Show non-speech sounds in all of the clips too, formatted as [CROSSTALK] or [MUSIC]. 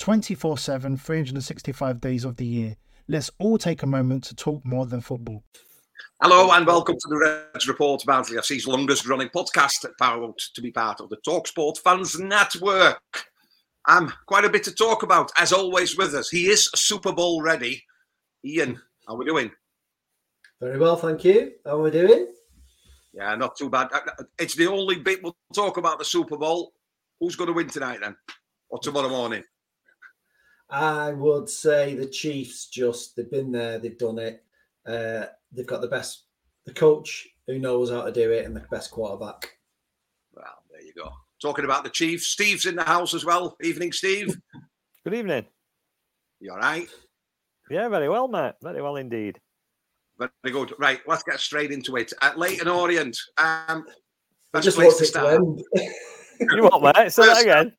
24 7, 365 days of the year. Let's all take a moment to talk more than football. Hello and welcome to the Reds Report, Barnsley FC's longest running podcast, proud to be part of the Talksport Fans Network. I'm quite a bit to talk about, as always, with us. He is Super Bowl ready. Ian, how are we doing? Very well, thank you. How are we doing? Yeah, not too bad. It's the only bit we'll talk about the Super Bowl. Who's going to win tonight then? Or tomorrow morning? I would say the Chiefs just they've been there, they've done it. Uh, they've got the best, the coach who knows how to do it, and the best quarterback. Well, there you go. Talking about the Chiefs, Steve's in the house as well. Evening, Steve. [LAUGHS] Good evening. You all right? Yeah, very well, mate. Very well indeed. Very good. Right, let's get straight into it. At Leyton Orient, um, that's just place to start. [LAUGHS] you what, mate? Say that again.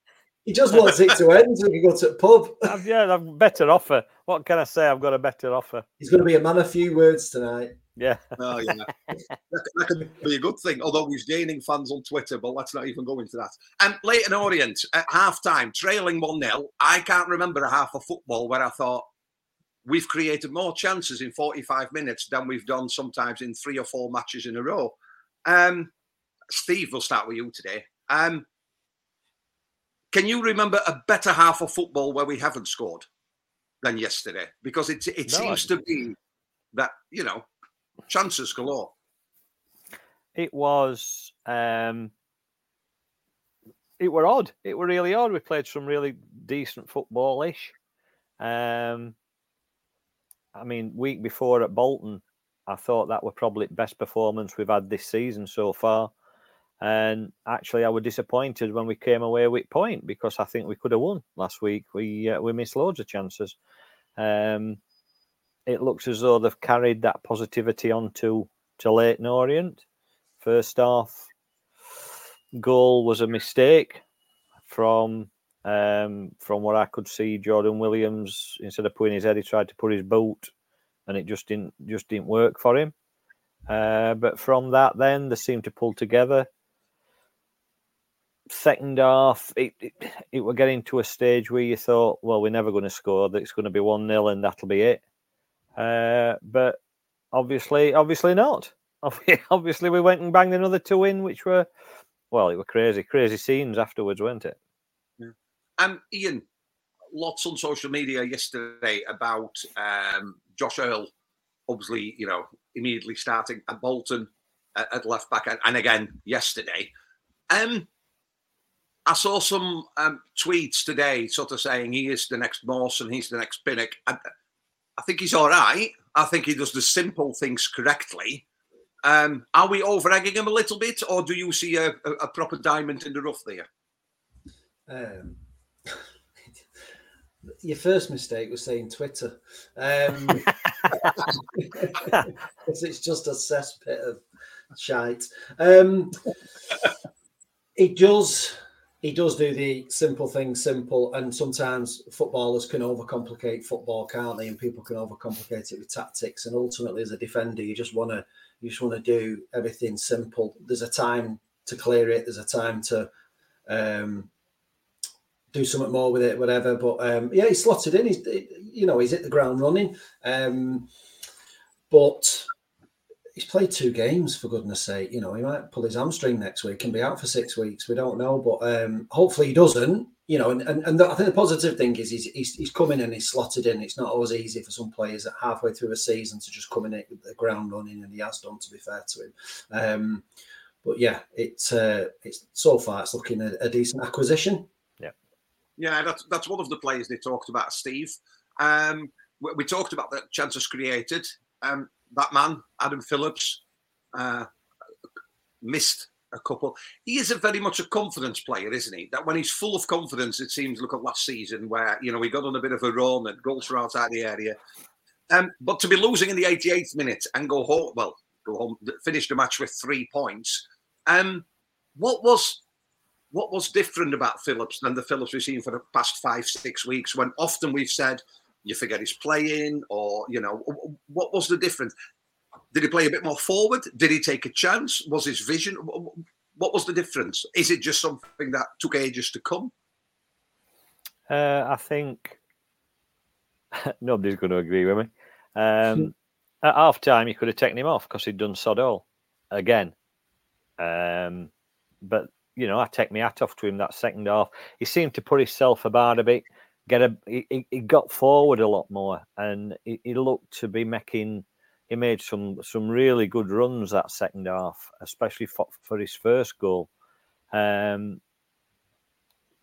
He just wants it to end so we can go to the pub. [LAUGHS] I've, yeah, I've better offer. What can I say? I've got a better offer. He's going to be a man of few words tonight. Yeah. Oh, yeah. [LAUGHS] that, that could be a good thing, although he's gaining fans on Twitter, but let's not even go into that. And Leyton Orient at half time, trailing 1 0. I can't remember a half of football where I thought we've created more chances in 45 minutes than we've done sometimes in three or four matches in a row. Um, Steve, we'll start with you today. Um, can you remember a better half of football where we haven't scored than yesterday? Because it it no, seems to be that you know chances galore. It was um, it were odd. It were really odd. We played some really decent footballish. Um, I mean, week before at Bolton, I thought that were probably the best performance we've had this season so far. And actually, I was disappointed when we came away with point because I think we could have won last week. We uh, we missed loads of chances. Um, it looks as though they've carried that positivity on to, to Leyton Orient. First off, goal was a mistake from um, from what I could see. Jordan Williams, instead of putting his head, he tried to put his boot, and it just didn't just didn't work for him. Uh, but from that, then they seemed to pull together second half, it, it, it were getting to a stage where you thought, well, we're never going to score. That it's going to be one 0 and that'll be it. Uh, but obviously, obviously not. [LAUGHS] obviously, we went and banged another two in, which were, well, it were crazy, crazy scenes afterwards, weren't it? Yeah. Um, Ian, lots on social media yesterday about um, Josh Earl, obviously, you know, immediately starting at Bolton at, at left back, and, and again yesterday. Um, I saw some um, tweets today, sort of saying he is the next Mawson, he's the next Pinnock. I, I think he's all right. I think he does the simple things correctly. Um, are we over egging him a little bit, or do you see a, a, a proper diamond in the rough there? Um, [LAUGHS] your first mistake was saying Twitter. Um, [LAUGHS] it's just a cesspit of shite. Um, it does he does do the simple things simple, and sometimes footballers can overcomplicate football, can't they? And people can overcomplicate it with tactics. And ultimately, as a defender, you just want to you just want to do everything simple. There's a time to clear it. There's a time to um, do something more with it, whatever. But um, yeah, he's slotted in. He's you know he's hit the ground running. Um, but he's played two games for goodness sake. You know he might pull his hamstring next week and be out for six weeks. We don't know, but um, hopefully he doesn't. You know, and, and, and the, I think the positive thing is he's, he's, he's coming and he's slotted in. It's not always easy for some players at halfway through a season to just come in at the ground running, and he has done. To be fair to him, um, but yeah, it's uh, it's so far it's looking a, a decent acquisition. Yeah, yeah, that's that's one of the players they talked about, Steve. Um, we, we, talked about the chances created. Um, that man, Adam Phillips, uh, missed a couple. He is a very much a confidence player, isn't he? That when he's full of confidence, it seems. Look at last season where you know he got on a bit of a run and goals were outside the area. Um, but to be losing in the 88th minute and go home, well, go home, finish the match with three points. Um, what was what was different about Phillips than the Phillips we've seen for the past five, six weeks when often we've said, you forget he's playing, or, you know, what was the difference? Did he play a bit more forward? Did he take a chance? Was his vision? What was the difference? Is it just something that took ages to come? Uh, I think [LAUGHS] nobody's going to agree with me. Um, [LAUGHS] at half time, you could have taken him off because he'd done sod all again. Um, but you know, I take my hat off to him that second half. He seemed to put himself about a bit, get a he, he got forward a lot more, and he, he, looked to be making. He made some some really good runs that second half, especially for, for his first goal. Um,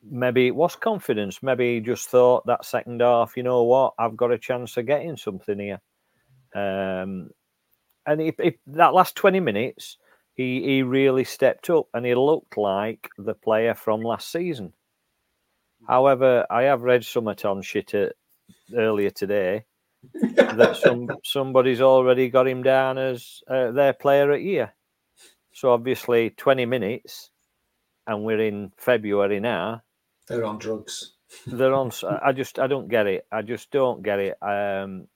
maybe it was confidence. Maybe he just thought that second half, you know what, I've got a chance of getting something here. Um, and if, if that last twenty minutes he he really stepped up and he looked like the player from last season. However, I have read something on shit earlier today that some [LAUGHS] somebody's already got him down as uh, their player at year. So obviously, twenty minutes, and we're in February now. They're on drugs. they're on. [LAUGHS] I just I don't get it. I just don't get it. Um,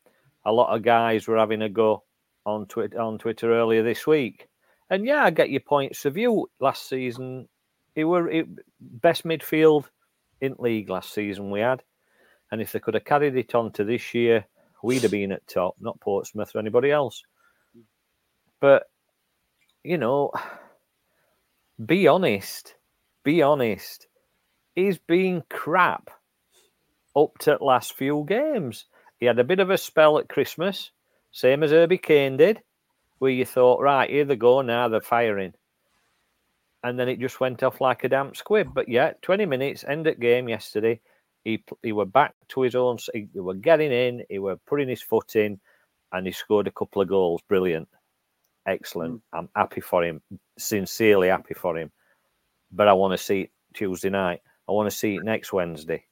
a lot of guys were having a go on Twitter on Twitter earlier this week and yeah, I get your points of view. Last season, it were it, best midfield in league last season we had, and if they could have carried it on to this year, we'd have been at top, not Portsmouth or anybody else. But you know, be honest. Be honest. He's been crap up to last few games. He had a bit of a spell at Christmas, same as Herbie Kane did where you thought, right, here they go, now they're firing. And then it just went off like a damp squib. But yeah, 20 minutes, end at game yesterday. He he were back to his own. He, he were getting in. He were putting his foot in, and he scored a couple of goals. Brilliant, excellent. Mm. I'm happy for him. Sincerely happy for him. But I want to see it Tuesday night. I want to see it next Wednesday.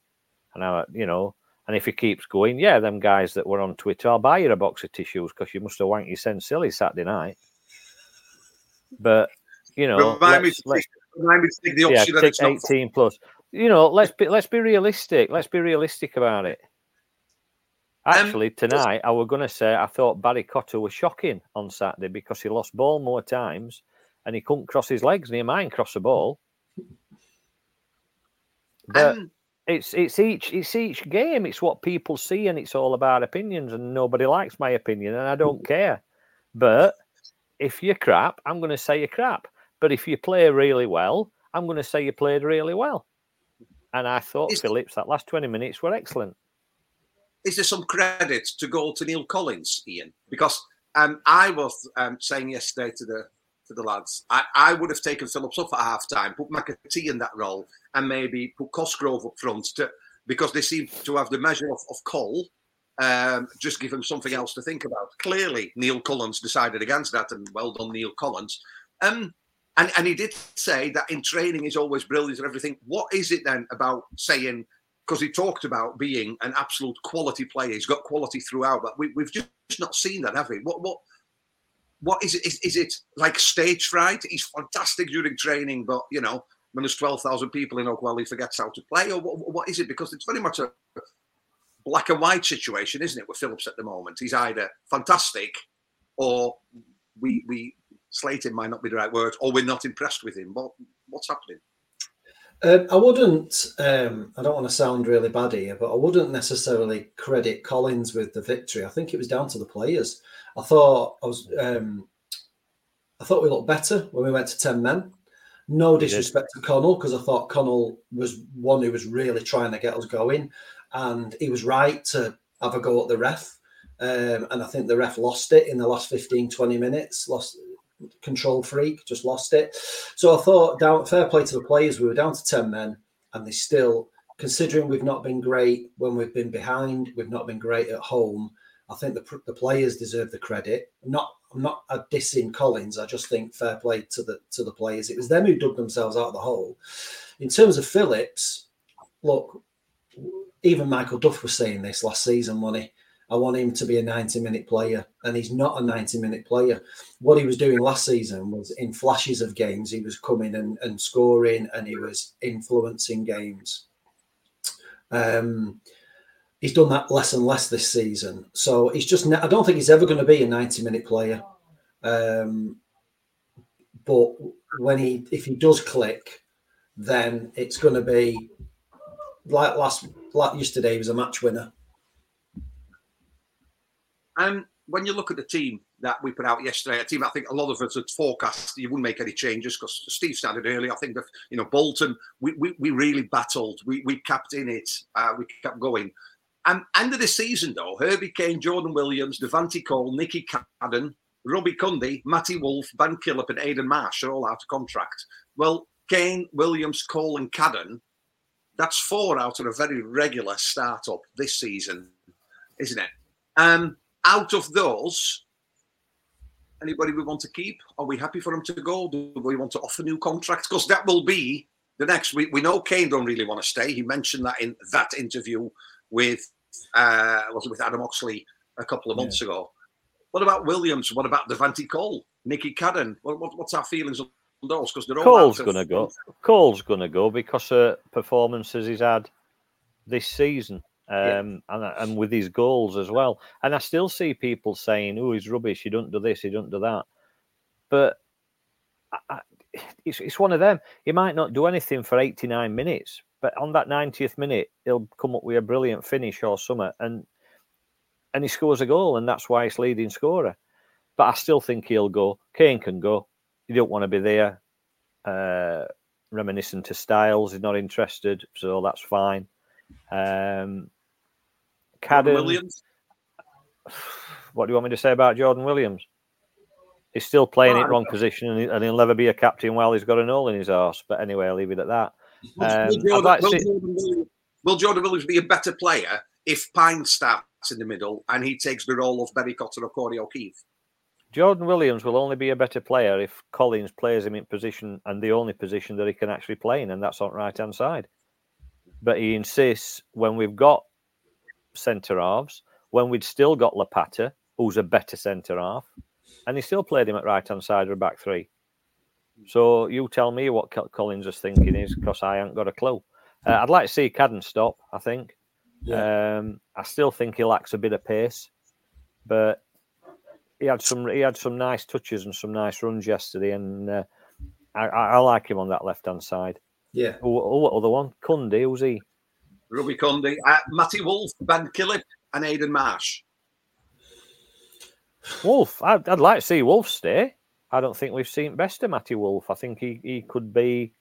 And I, you know, and if he keeps going, yeah, them guys that were on Twitter, I'll buy you a box of tissues because you must have wanked your sense silly Saturday night. But you know, remind let's, me, let's, remind me to take the option yeah, take eighteen not... plus. You know, let's be let's be realistic. Let's be realistic about it. Um, Actually, um, tonight I was going to say I thought Barry Cotter was shocking on Saturday because he lost ball more times and he couldn't cross his legs near mine cross a ball. But um, it's it's each it's each game. It's what people see, and it's all about opinions. And nobody likes my opinion, and I don't care. But if you're crap, I'm going to say you're crap. But if you play really well, I'm going to say you played really well. And I thought is, Phillips that last twenty minutes were excellent. Is there some credit to go to Neil Collins, Ian? Because um, I was um, saying yesterday to the to the lads. I, I would have taken Phillips off at half time, put McAtee in that role, and maybe put Cosgrove up front to, because they seem to have the measure of, of Cole. Um, just give him something else to think about. Clearly, Neil Collins decided against that, and well done, Neil Collins. Um, and, and he did say that in training is always brilliant and everything. What is it then about saying? Because he talked about being an absolute quality player. He's got quality throughout, but we, have just not seen that, have we? What what what is it? Is, is it like stage fright? He's fantastic during training, but you know, when there's 12,000 people in Oakwell, he forgets how to play? Or what, what is it? Because it's very much a black and white situation, isn't it, with Phillips at the moment? He's either fantastic or we, we slated might not be the right word, or we're not impressed with him. What, what's happening? Um, I wouldn't. Um, I don't want to sound really bad here, but I wouldn't necessarily credit Collins with the victory. I think it was down to the players. I thought I was. Um, I thought we looked better when we went to ten men. No disrespect to Connell because I thought Connell was one who was really trying to get us going, and he was right to have a go at the ref. Um, and I think the ref lost it in the last 15, 20 minutes. Lost control freak, just lost it. So I thought, down fair play to the players. We were down to ten men, and they still, considering we've not been great when we've been behind, we've not been great at home. I think the, the players deserve the credit. Not I'm not a dissing Collins. I just think fair play to the to the players. It was them who dug themselves out of the hole. In terms of Phillips, look, even Michael Duff was saying this last season, money. I want him to be a 90 minute player, and he's not a 90 minute player. What he was doing last season was in flashes of games, he was coming and, and scoring and he was influencing games. Um, he's done that less and less this season. So he's just, I don't think he's ever going to be a 90 minute player. Um, but when he, if he does click, then it's going to be like last, like yesterday, he was a match winner. And when you look at the team that we put out yesterday, a team I think a lot of us had forecast you wouldn't make any changes because Steve started early. I think that you know Bolton, we, we, we really battled. We we kept in it. Uh, we kept going. And end of the season though, Herbie Kane, Jordan Williams, Devante Cole, Nicky Cadden, Robbie Cundy, Matty Wolfe, Ben Killip, and Aidan Marsh are all out of contract. Well, Kane, Williams, Cole, and Cadden, that's four out of a very regular startup this season, isn't it? Um, out of those, anybody we want to keep? Are we happy for him to go? Do we want to offer new contracts? Because that will be the next. We, we know Kane don't really want to stay. He mentioned that in that interview with uh, was it with Adam Oxley a couple of months yeah. ago. What about Williams? What about Devante Cole, Nicky Cadden? What, what, what's our feelings on those? Because they're all Cole's going to go. Cole's going to go because of performances he's had this season um, yeah. and, and with his goals as well. And I still see people saying, "Oh, he's rubbish. He don't do this. He don't do that." But I, I, [SIGHS] it's it's one of them. He might not do anything for eighty nine minutes, but on that ninetieth minute, he'll come up with a brilliant finish or something, and and he scores a goal, and that's why he's leading scorer. But I still think he'll go. Kane can go. You don't want to be there. Uh, reminiscent to Styles, he's not interested, so that's fine. Um, Cadden, Williams. What do you want me to say about Jordan Williams? He's still playing it wrong position, and he'll never be a captain while he's got an hole in his arse. But anyway, I'll leave it at that. Um, will, Jordan, like will, Jordan Williams, will, Jordan, Williams be a better player if Pine starts in the middle and he takes the role of Barry Cotter or Corey O'Keeffe? Jordan Williams will only be a better player if Collins plays him in position and the only position that he can actually play in, and that's on right hand side. But he insists when we've got centre halves when we'd still got Lapata, who's a better centre half, and he still played him at right hand side or back three. So you tell me what Collins is thinking is because I haven't got a clue. Uh, I'd like to see Cadden stop. I think. Yeah. Um, I still think he lacks a bit of pace, but he had some he had some nice touches and some nice runs yesterday, and uh, I, I, like him on that left hand side. Yeah. Oh, what other one? Cundy, who's he? Robbie Cundy, uh, Matty Wolfe, Ben Killip, and Aidan Marsh. Wolfe, I'd, I'd, like to see Wolfe stay. I don't think we've seen best of Matty Wolfe. I think he, he could be,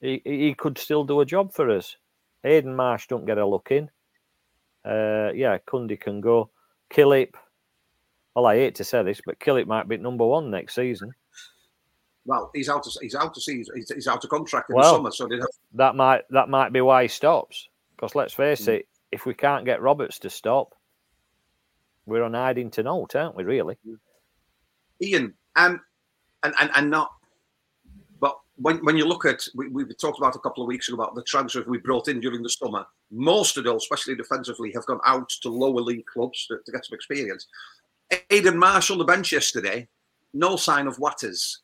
he, he could still do a job for us. Aidan Marsh don't get a look in. Uh, yeah, Cundy can go. Killip, well, I hate to say this, but Killip might be number one next season. Well, he's out of he's out of season. He's, he's out of contract in well, the summer, so that might that might be why he stops. Because let's face mm. it, if we can't get Roberts to stop, we're on hiding to note, aren't we? Really, Ian, um, and and and not. But when, when you look at, we, we talked about a couple of weeks ago about the transfers we brought in during the summer. Most of those, especially defensively, have gone out to lower league clubs to, to get some experience. Aidan Marsh on the bench yesterday, no sign of Watters.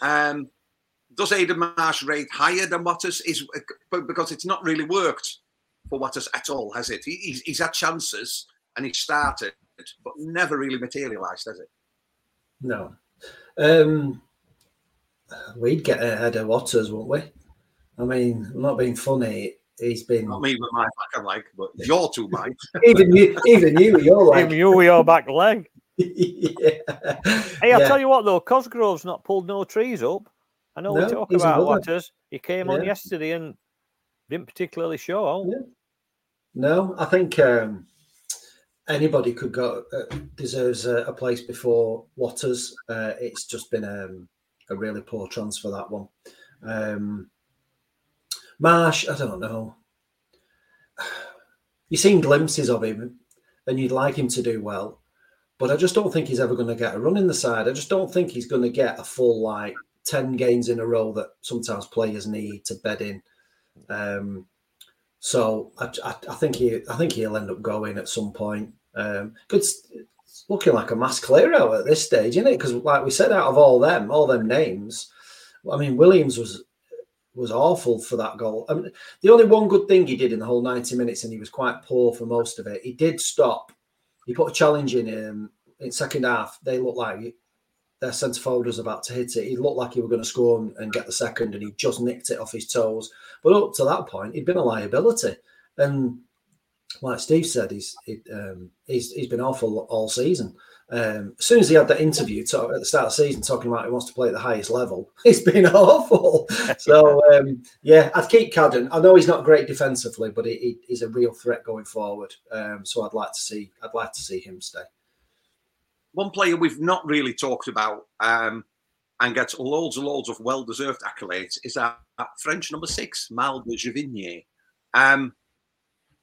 Um, does Aidan Marsh rate higher than Watters? Is because it's not really worked for Watters at all, has it? He, he's, he's had chances and he started, but never really materialised, has it? No. Um, we'd get ahead of Watters, wouldn't we? I mean, I'm not being funny. He's been. Not me with my back leg, but you're too might. [LAUGHS] even you, even you, you're. Even you with your back leg. [LAUGHS] yeah. Hey, I'll Yeah. tell you what though, Cosgrove's not pulled no trees up. I know No, we talk he's about. Watters. He came on yesterday and didn't particularly show. Yeah. No, I think um, anybody could go uh, deserves a, a place before Watters. Uh, it's just been um, a really poor transfer that one. Um, Marsh, I don't know. [SIGHS] You've seen glimpses of him, and you'd like him to do well, but I just don't think he's ever going to get a run in the side. I just don't think he's going to get a full like ten games in a row that sometimes players need to bed in. Um, so I, I, I think he, I think he'll end up going at some point. Um, it's looking like a mass clear out at this stage, isn't it? Because like we said, out of all them, all them names, I mean, Williams was was awful for that goal. I mean, the only one good thing he did in the whole ninety minutes, and he was quite poor for most of it. He did stop. He put a challenge in um, in second half. They looked like their centre forward was about to hit it. He looked like he were going to score and, get the second, and he just nicked it off his toes. But up to that point, he'd been a liability. And like Steve said, he's he, um, he's he's been awful all season. Um, as soon as he had that interview at the start of the season talking about he wants to play at the highest level, [LAUGHS] he's been [LAUGHS] awful. So um, yeah, I'd keep Cadden. I know he's not great defensively, but he, he, he's a real threat going forward. Um, so I'd like to see I'd like to see him stay. One player we've not really talked about um, and gets loads and loads of well-deserved accolades is our, our French number six, Maël de Gevigney. Um,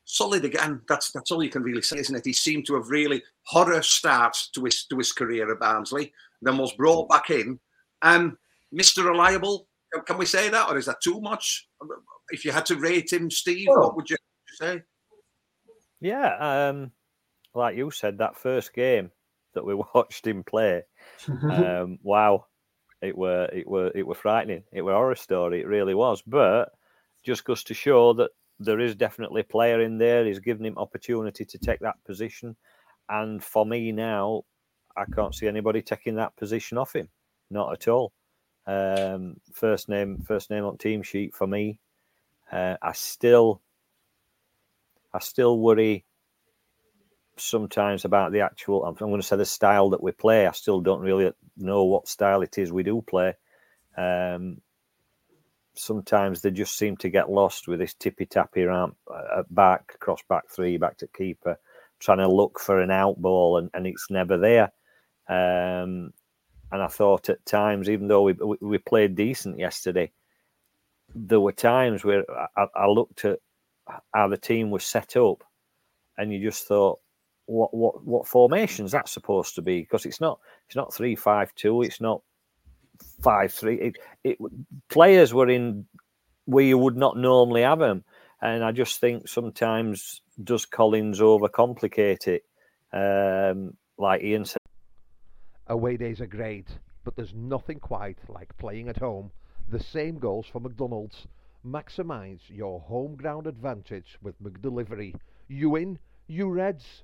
solid again. That's that's all you can really say, isn't it? He seemed to have really horror start to his to his career at Barnsley, then was brought back in. Um, Mr. Reliable, can we say that, or is that too much? If you had to rate him, Steve, Well- what would you say? Yeah, um, like you said, that first game that we [LAUGHS] watched him play, [LAUGHS] um, wow, it were it were it were frightening. It were horror story. It really was. But just goes to show that there is definitely a player in there. He's given him opportunity to take that position, and for me now, I can't see anybody taking that position off him. Not at all. Um, first name, first name on team sheet for me. Uh, I still, I still worry sometimes about the actual. I'm, going to say the style that we play. I still don't really know what style it is we do play. Um, sometimes they just seem to get lost with this tippy tappy around uh, at back, cross back three, back to keeper, trying to look for an out ball, and, and it's never there. Um, and I thought at times, even though we we, we played decent yesterday, there were times where I, I looked at how the team was set up, and you just thought, what what what formation's that supposed to be? Because it's not it's not three five two, it's not five three. It, it players were in where you would not normally have them, and I just think sometimes does Collins overcomplicate it, um, like Ian said. Away days are great, but there's nothing quite like playing at home. The same goes for McDonald's. Maximise your home ground advantage with McDelivery. You in? You Reds?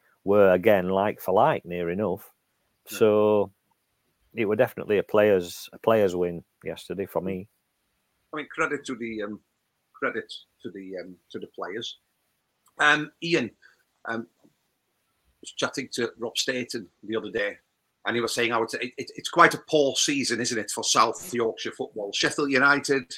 were again like for like, near enough. So it were definitely a players a players win yesterday for me. I mean, credit to the um, credit to the um, to the players. Um, Ian um, was chatting to Rob Staten the other day, and he was saying, "I would say it, it's quite a poor season, isn't it, for South Yorkshire football? Sheffield United,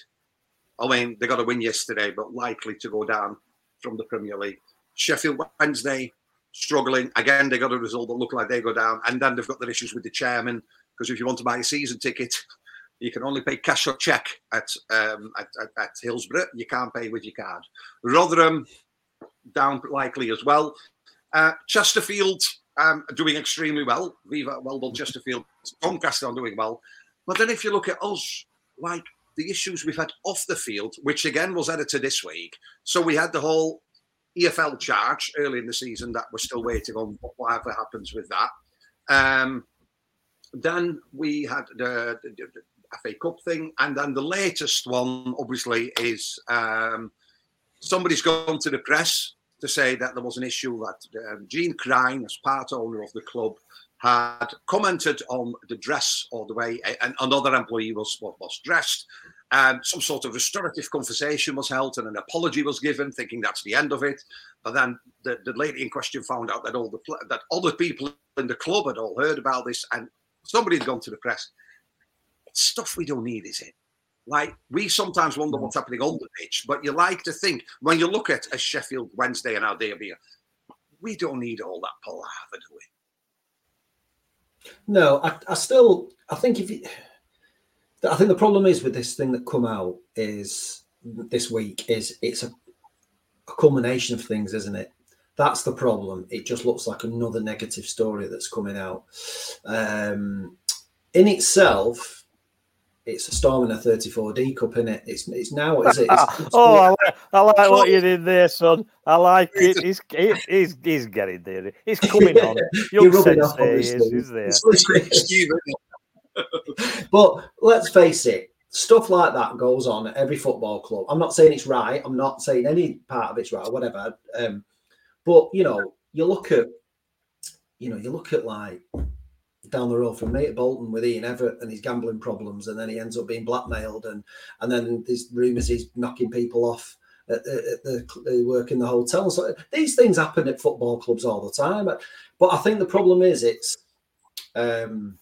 I mean, they got a win yesterday, but likely to go down from the Premier League. Sheffield Wednesday struggling again. They got a result that look like they go down, and then they've got their issues with the chairman because if you want to buy a season ticket, you can only pay cash or check at um, at, at, at Hillsborough. You can't pay with your card. Rotherham down likely as well. Uh, Chesterfield um, doing extremely well. Viva, well done, Chesterfield. Doncaster are doing well. But then if you look at us, like the issues we've had off the field, which again was edited this week. So we had the whole EFL charge early in the season that we're still waiting on whatever happens with that. Um, then we had the, the, the, FA Cup thing, and then the latest one, obviously, is um, somebody's gone to the press to say that there was an issue that um, Jean Cryne, as part owner of the club, had commented on the dress or the way another employee was was dressed. Um, some sort of restorative conversation was held and an apology was given, thinking that's the end of it. But then the, the lady in question found out that all the that other people in the club had all heard about this, and somebody had gone to the press. It's stuff we don't need, is it? Like we sometimes wonder what's happening on the pitch, but you like to think when you look at a Sheffield Wednesday and our derby, we don't need all that palaver, do we? No, I, I still I think if you I think the problem is with this thing that come out is this week is it's a, a culmination of things, isn't it? That's the problem. It just looks like another negative story that's coming out. Um, in itself, it's a storm in a 34D cup, in it? It's it's now, is it? It's, it's [LAUGHS] oh, I like, I like what you did there, son. I like it. He's he's, he's getting there. He's coming on. [LAUGHS] Young You're rubbing off, obviously. Is there. But let's face it, stuff like that goes on at every football club. I'm not saying it's right. I'm not saying any part of it's right, whatever. Um, but you know, you look at, you know, you look at like down the road from me at Bolton with Ian Evatt and his gambling problems, and then he ends up being blackmailed, and and then there's rumours he's knocking people off at, at, at the, the work in the hotel. So these things happen at football clubs all the time. But I think the problem is it's. Um,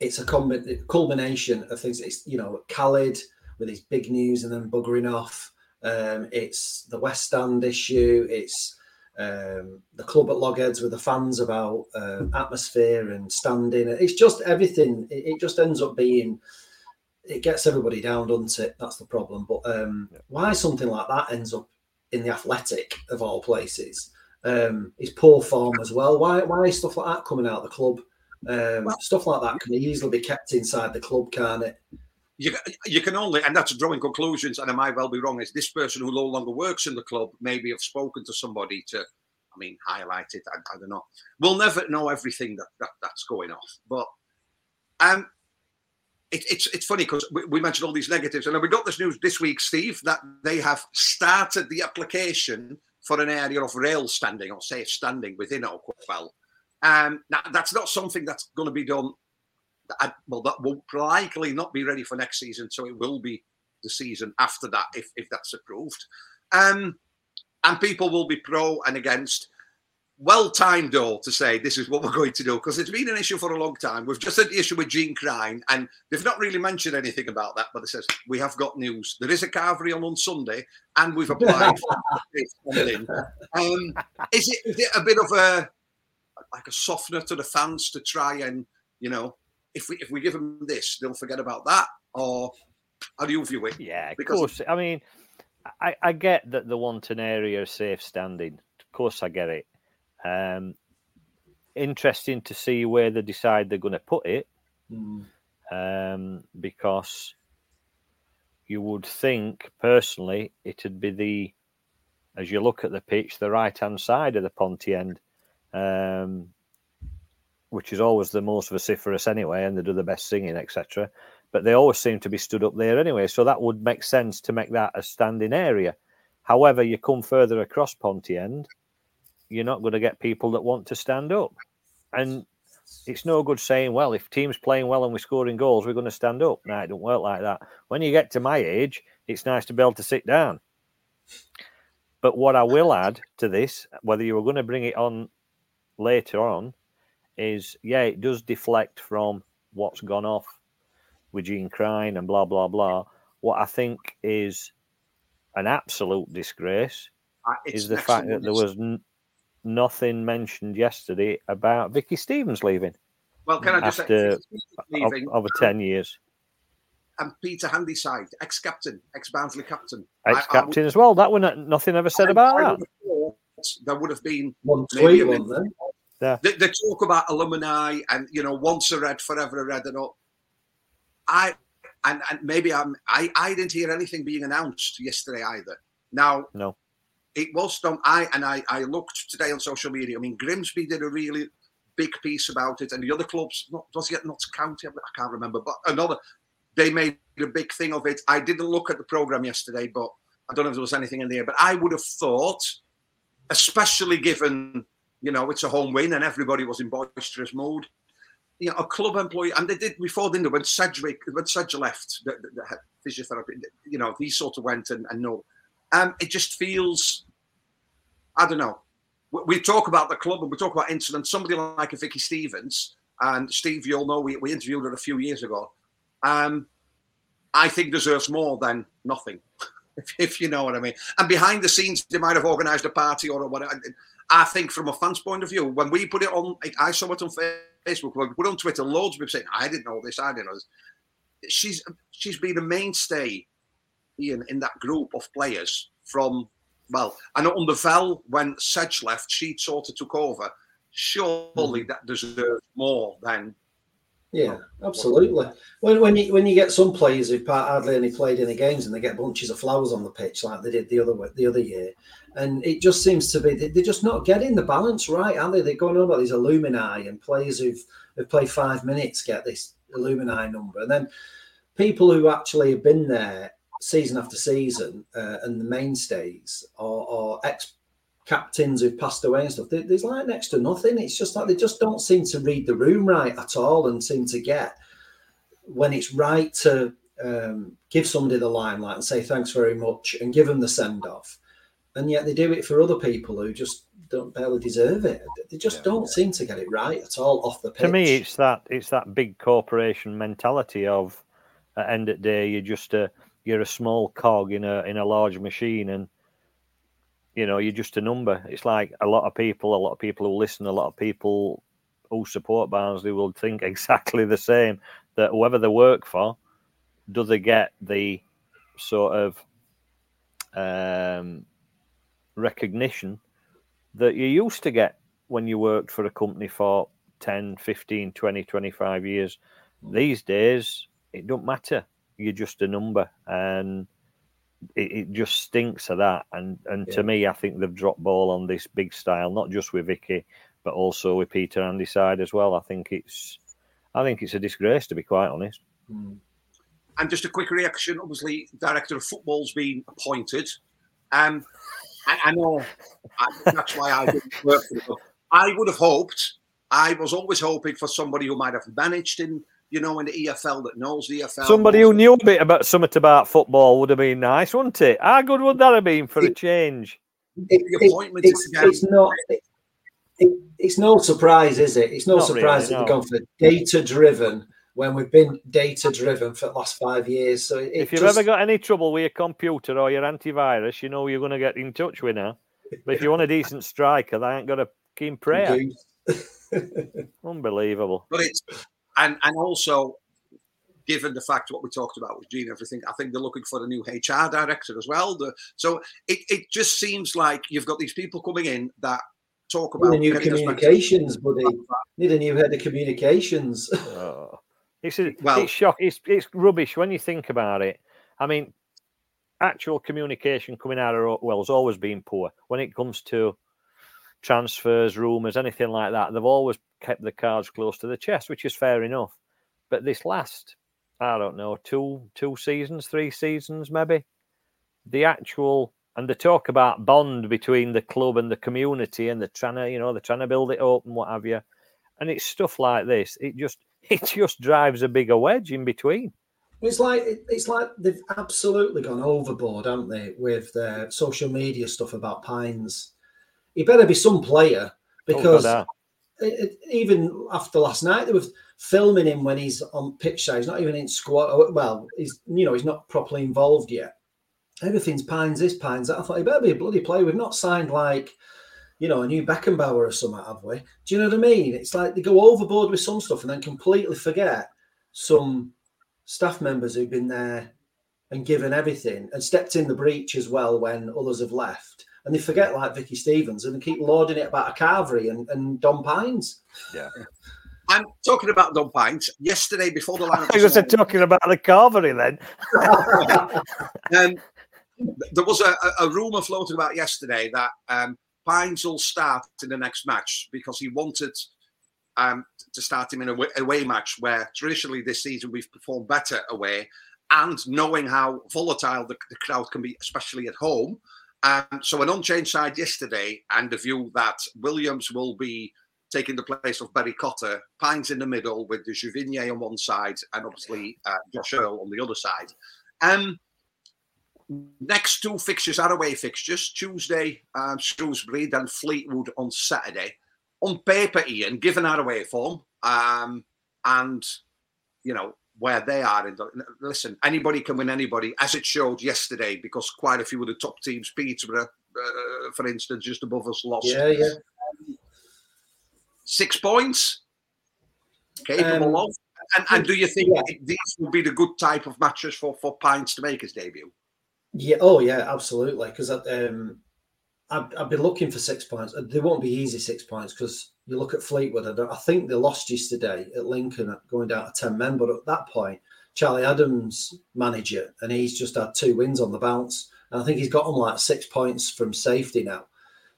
it's a culmination of things. It's you know Khalid with his big news and then buggering off. Um, it's the West Stand issue. It's um, the club at Logheads with the fans about uh, atmosphere and standing. It's just everything. It, it, just ends up being. It gets everybody down, doesn't it? That's the problem. But um, yeah. why something like that ends up in the athletic of all places um, is poor form as well. Why why is stuff like that coming out of the club? Um, well, stuff like that can easily be kept inside the club, can't it? You, you can only, and that's drawing conclusions, and I might well be wrong, is this person who no longer works in the club maybe have spoken to somebody to, I mean, highlight it. I, I don't know. We'll never know everything that, that that's going off. But um, it, it's it's funny because we, we, mentioned all these negatives, and we got this news this week, Steve, that they have started the application for an area of rail standing or safe standing within Oakwell. Um, now, that's not something that's going to be done. I, well, that will likely not be ready for next season, so it will be the season after that if, if that's approved. Um, and people will be pro and against. Well timed, though, to say this is what we're going to do because it's been an issue for a long time. We've just had the issue with Jean Cryne, and they've not really mentioned anything about that. But it says we have got news. There is a carvery on on Sunday, and we've applied [LAUGHS] um, is it is it a bit of a like a softener to the fans to try and you know if we if we give them this they'll forget about that or how do you view it? Yeah of because course. I mean I, I get that the want an area safe standing. Of course i get it. Um interesting to see where they decide they're going to put it. Mm. um because you would think personally it'd be the as you look at the pitch the right hand side of the ponty end um, which is always the most vociferous anyway, and they do the best singing, etc. But they always seem to be stood up there anyway, so that would make sense to make that a standing area. However, you come further across Ponty End, you're not going to get people that want to stand up. And it's no good saying, well, if team's playing well and we're scoring goals, we're going to stand up. No, it don't work like that. When you get to my age, it's nice to be able to sit down. But what I will add to this, whether you were going to bring it on later on, is yeah, it does deflect from what's gone off with Jean Cryne and blah blah blah. What I think is an absolute disgrace Uh, is the [LAUGHS] fact that there was n- nothing mentioned yesterday about Vicky Stevens leaving Well, can I just after- say, of, leaving over ten years. and Peter Handyside, ex-captain, ex-Barnsley captain. I- I Ex-captain as well. That one, nothing ever said I- about I that. would have There would have been One Maybe tweet, a wasn't there? the, the talk about alumni and you know once a red forever a red and all. I and, and maybe i'm I, I didn't hear anything being announced yesterday either. Now No. it was done i and i i looked today on social media. I mean grimsby did a really big piece about it and the other clubs not was it not county? I can't remember but another they made a big thing of it. I didn't look at the program yesterday but i don't know if there was anything in there but i would have thought especially given you know, it's a home win and everybody was in boisterous mood. You know, a club employee, and they did before, didn't? When Sedgwick, when Sedge left, the, the, the physiotherapy, you know, he sort of went and, and no. Um, it just feels, I don't know. We, we talk about the club and we talk about incidents. Somebody like a Vicky Stevens, and Steve, you'll know, we, we interviewed her a few years ago. Um, I think deserves more than nothing, [LAUGHS] if, if you know what I mean. And behind the scenes, they might have organised a party or whatever. I think from a fan's point of view, when we put it on, I saw it on Facebook, when we put it on Twitter, loads of people saying, I didn't know this, I didn't know this. She's she's been a mainstay Ian, in that group of players from, well, I know under Vel, when Sedge left, she sort of took over. Surely mm-hmm. that deserves more than Yeah, absolutely. When when you when you get some players who hardly any played any games and they get bunches of flowers on the pitch like they did the other the other year, and it just seems to be they- they're just not getting the balance right, are they? They're going on about these alumni and players who've who've played five minutes get this alumni number, and then people who actually have been there season after season uh, and the mainstays or, or ex captains who've passed away and stuff, there- there's like next to nothing. It's just like they just don't seem to read the room right at all and seem to get when it's right to um, give somebody the limelight and say thanks very much and give them the send off. And yet they do it for other people who just don't barely deserve it. They just don't seem to get it right at all off the pitch. To me, it's that it's that big corporation mentality of at end of day, you're just a you're a small cog in a in a large machine, and you know you're just a number. It's like a lot of people, a lot of people who listen, a lot of people who support Barnsley will think [LAUGHS] exactly the same. That whoever they work for, do they get the sort of um, recognition that you used to get when you worked for a company for 10, 15, 20, 25 years. These days, it don't matter. You're just a number. And it, it just stinks of that. And and Yeah. to me, I think they've dropped ball on this big style, not just with Vicky, but also with Peter Handyside as well. I think it's I think it's a disgrace to be quite honest. Mm. And just a quick reaction. Obviously, director of football's been appointed. Um, I, I know I, that's why I didn't work for the club. I would have hoped. I was always hoping for somebody who might have managed in, you know, in the EFL that knows the EFL. Somebody who knew a bit about something about football would have been nice, wouldn't it? How good would that have been for a change? It- The it- appointment it's, is it's not. It, it- it's no surprise, is it? It's no Not surprise really, that no. they've gone for data driven when we've been data driven for the last five years. So it if you've just- ever got any trouble with your computer or your antivirus, you know you're going to get in touch with now. But if you want a decent striker, they ain't got a keen [LAUGHS] prayer. [LAUGHS] Unbelievable. but it's and and also given the fact what we talked about with Jean and everything, I think they're looking for a new HR director as well. The, so it, it just seems like you've got these people coming in that talk about Need a new getting us back to- communications, buddy. Need a new head of communications. [LAUGHS] Oh. It's a, Well- it's shock. It's it's rubbish when you think about it. I mean, actual communication coming out of well has always been poor when it comes to transfers, rumours, anything like that. They've always kept the cards close to the chest, which is fair enough. But this last, I don't know, two two seasons, three seasons, maybe, the actual and the talk about bond between the club and the community, and they're trying to, you know, they're trying to build it up and what have you. and it's stuff like this. It just [LAUGHS] it just drives a bigger wedge in between. It's like it's like they've absolutely gone overboard, haven't they, with their social media stuff about Pines. He better be some player oh, because Oh, it, it- even after last night, they were filming him when he's on pitch side. He's not even in squad. Uh, well, he's you know he's not properly involved yet. Everything's Pines this, Pines that. I thought he better be a bloody player. We've not signed like you know a new Beckenbauer or something, have we? Do you know what I mean? It's like they go overboard with some stuff and then completely forget some staff members who've been there and given everything and stepped in the breach as well when others have left. And they forget like Vicky Stevens and they keep lauding it about a Carvery and, and Don Pines. Yeah. [LAUGHS] I'm talking about Don Pines. Yesterday, before the lineup, [LAUGHS] I was talking about the Carvery then. [LAUGHS] um, there was a, a, a rumor floating about yesterday that um, Pines will start in the next match because he wanted um, to start him in a away, away match where traditionally this season we've performed better away, and knowing how volatile the, the crowd can be, especially at home. Um, so an unchanged side yesterday, and the view that Williams will be taking the place of Barry Cotter, Pines in the middle with de Gevigney on one side, and obviously uh, Josh Earl on the other side. Um, next two fixtures are away fixtures. Tuesday, um, Shrewsbury, then Fleetwood on Saturday. On paper, Ian, given our away form, um, and you know where they are in the listen, anybody can win anybody, as it showed yesterday, because quite a few of the top teams, Peterborough, uh, for instance, just above us, lost Yeah, yeah. six points. Capable Um, of. And, and do you think yeah. these will be the good type of matches for, for Pines to make his debut? Yeah. Oh, yeah. Absolutely. Because um, I've, I've been looking for six points. Uh, They won't be easy six points because you look at Fleetwood. I, I think they lost yesterday at Lincoln, going down to ten men. But at that point, Charlie Adam's manager, and he's just had two wins on the bounce. And I think he's got them like six points from safety now.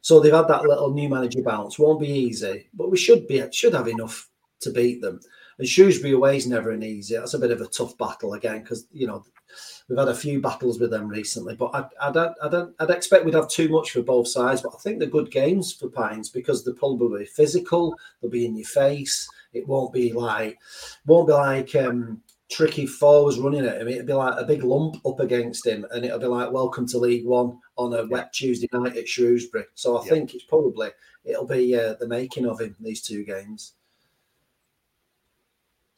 So they've had that little new manager bounce. Won't be easy, but we should be should have enough to beat them. And Shrewsbury away is never an easy. That's a bit of a tough battle again because you know we've had a few battles with them recently. But I, I don't, I don't, I'd expect we'd have too much for both sides. But I think they're good games for Pines because they're probably physical. They'll be in your face. It won't be like, won't be like um, tricky forwards running at him. It'll be like a big lump up against him, and it'll be like welcome to League One on a wet Tuesday night at Shrewsbury. So I Yeah. think it's probably it'll be uh, the making of him these two games.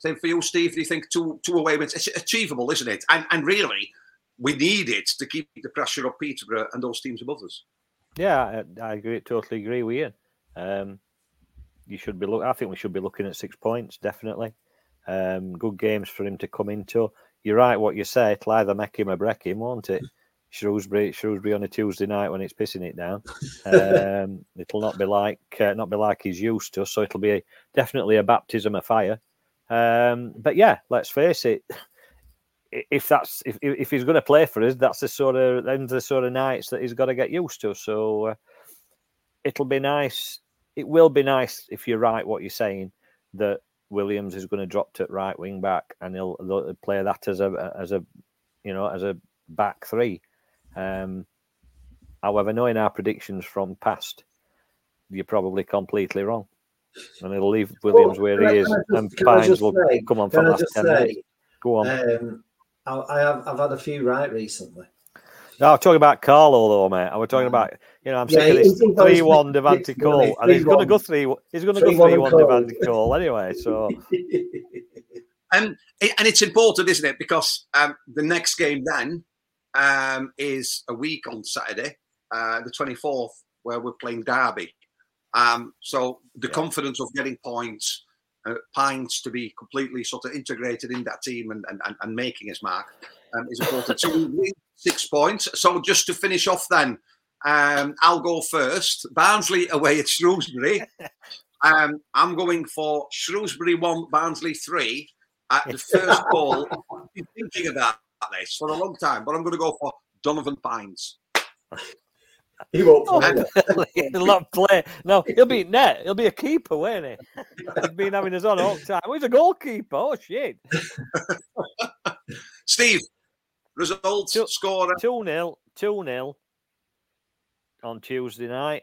Same for you, Steve. Do you think two two away wins? It's achievable, isn't it? And and really, we need it to keep the pressure of Peterborough and those teams above us. Yeah, I, I agree. Totally agree with you. Um, you should be look. I think we should be looking at six points definitely. Um, good games for him to come into. You're right. What you say, it'll either make him or break him, won't it? Shrewsbury, Shrewsbury on a Tuesday night when it's pissing it down. [LAUGHS] Um, it'll not be like uh, not be like he's used to. So it'll be definitely a baptism of fire. Um, but yeah, let's face it. If that's if if he's going to play for us, that's the sort of then the sort of nights that he's got to get used to. So uh, it'll be nice. It will be nice if you're right what you're saying that Williams is going to drop to right wing back and he'll, they'll play that as a as a you know as a back three. Um, however, knowing our predictions from past, you're probably completely wrong, and it'll leave Williams Well, where he is, just- and can Pines will say- come on for Can the I last just ten minutes. say, Go on. um, I, I have I've had a few right recently. No, I'm talking about Carlo though, mate. I was talking about, you know, I'm Yeah, sick of this he goes three one six- Devante six- Cole, and he's going to 3-1. go three. He's going to go 3-1 three. Devante Cole anyway. So [LAUGHS] And and it's important, isn't it? Because um, the next game then um, is a week on Saturday, uh, the 24th, where we're playing Derby. Um, so the Yeah. confidence of getting points, uh, Pines to be completely sort of integrated in that team and, and, and, making his mark um, is important. so we win six points. So just to finish off then, um, I'll go first. Barnsley away at Shrewsbury. [LAUGHS] Um, I'm going for Shrewsbury one, Barnsley three. At the [LAUGHS] first goal, I've been thinking about this for a long time, but I'm going to go for Donovan Pines. [LAUGHS] he won't Oh, play. [LAUGHS] he'll not play. No, he'll be net. He'll be a keeper, won't he? He's been having us on all the time. He's a goalkeeper. Oh shit! [LAUGHS] Steve, results, Two- scorer. Two 0 two 0 on Tuesday night.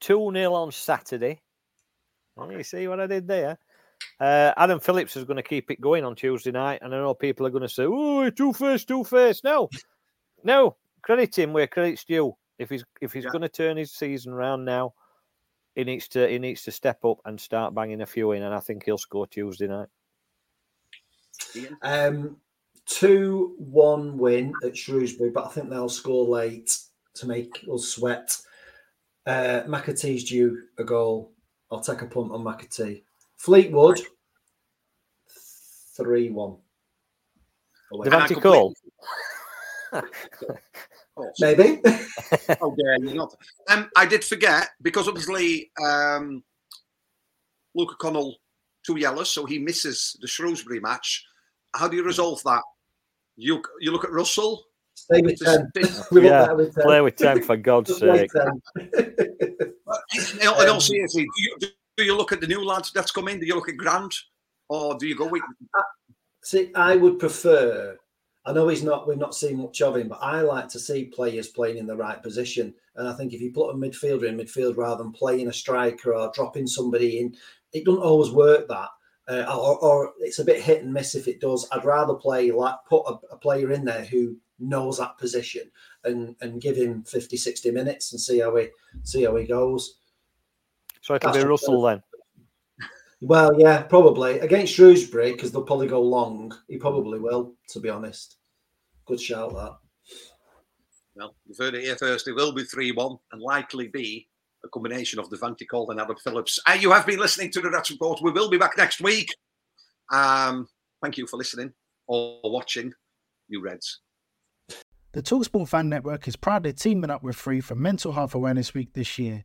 Two 0 on Saturday. Well, you see what I did there? Uh, Adam Phillips is going to keep it going on Tuesday night, and I know people are going to say, "Oh, two face, two face." No, no, credit him where credit's due. If he's if he's Yeah. going to turn his season around now, he needs to he needs to step up and start banging a few in, and I think he'll score Tuesday night. Um, two one win at Shrewsbury, but I think they'll score late to make us sweat. Uh, McAtee's due a goal. I'll take a punt on McAtee. Fleetwood, three one. Devante And I completely- [LAUGHS] Cole? Oh, Maybe. [LAUGHS] How dare you not? Um, I did forget because obviously um, Luca Connell two yellows, so he misses the Shrewsbury match. How do you resolve that? You you look at Russell. Stay with Just- ten. [LAUGHS] We Yeah, with ten. Play with ten for God's [LAUGHS] sake. 10. In all, in all Um, seriously, do you, do you look at the new lads that's come in? Do you look at Grant, or do you go with? See, I would prefer. I know he's not. We've not seen much of him, but I like to see players playing in the right position. And I think if you put a midfielder in midfield rather than playing a striker or dropping somebody in, it doesn't always work. That, uh, or, or it's a bit hit and miss if it does. I'd rather play like put a, a player in there who knows that position and and give him 50, 60 minutes and see how he see how he goes. So it'll That's be Russell then. Well, yeah, probably against Shrewsbury because they'll probably go long. He probably will, to be honest. Good shout that. Well, you've heard it here first. It will be three-one, and likely be a combination of Devante Cole and Adam Phillips. Uh, you have been listening to the Reds Report. We will be back next week. Um, thank you for listening or watching, you Reds. The Talksport Fan Network is proudly teaming up with Free for Mental Health Awareness Week this year.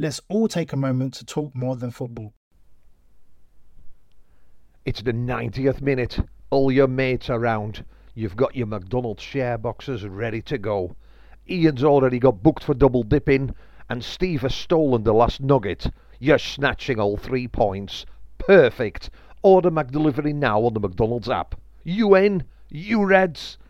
Let's all take a moment to talk more than football. It's the 90th minute. All your mates around. You've got your McDonald's share boxes ready to go. Ian's already got booked for double dipping, and Steve has stolen the last nugget. You're snatching all three points. Perfect. Order McDelivery now on the McDonald's app. You in? You Reds?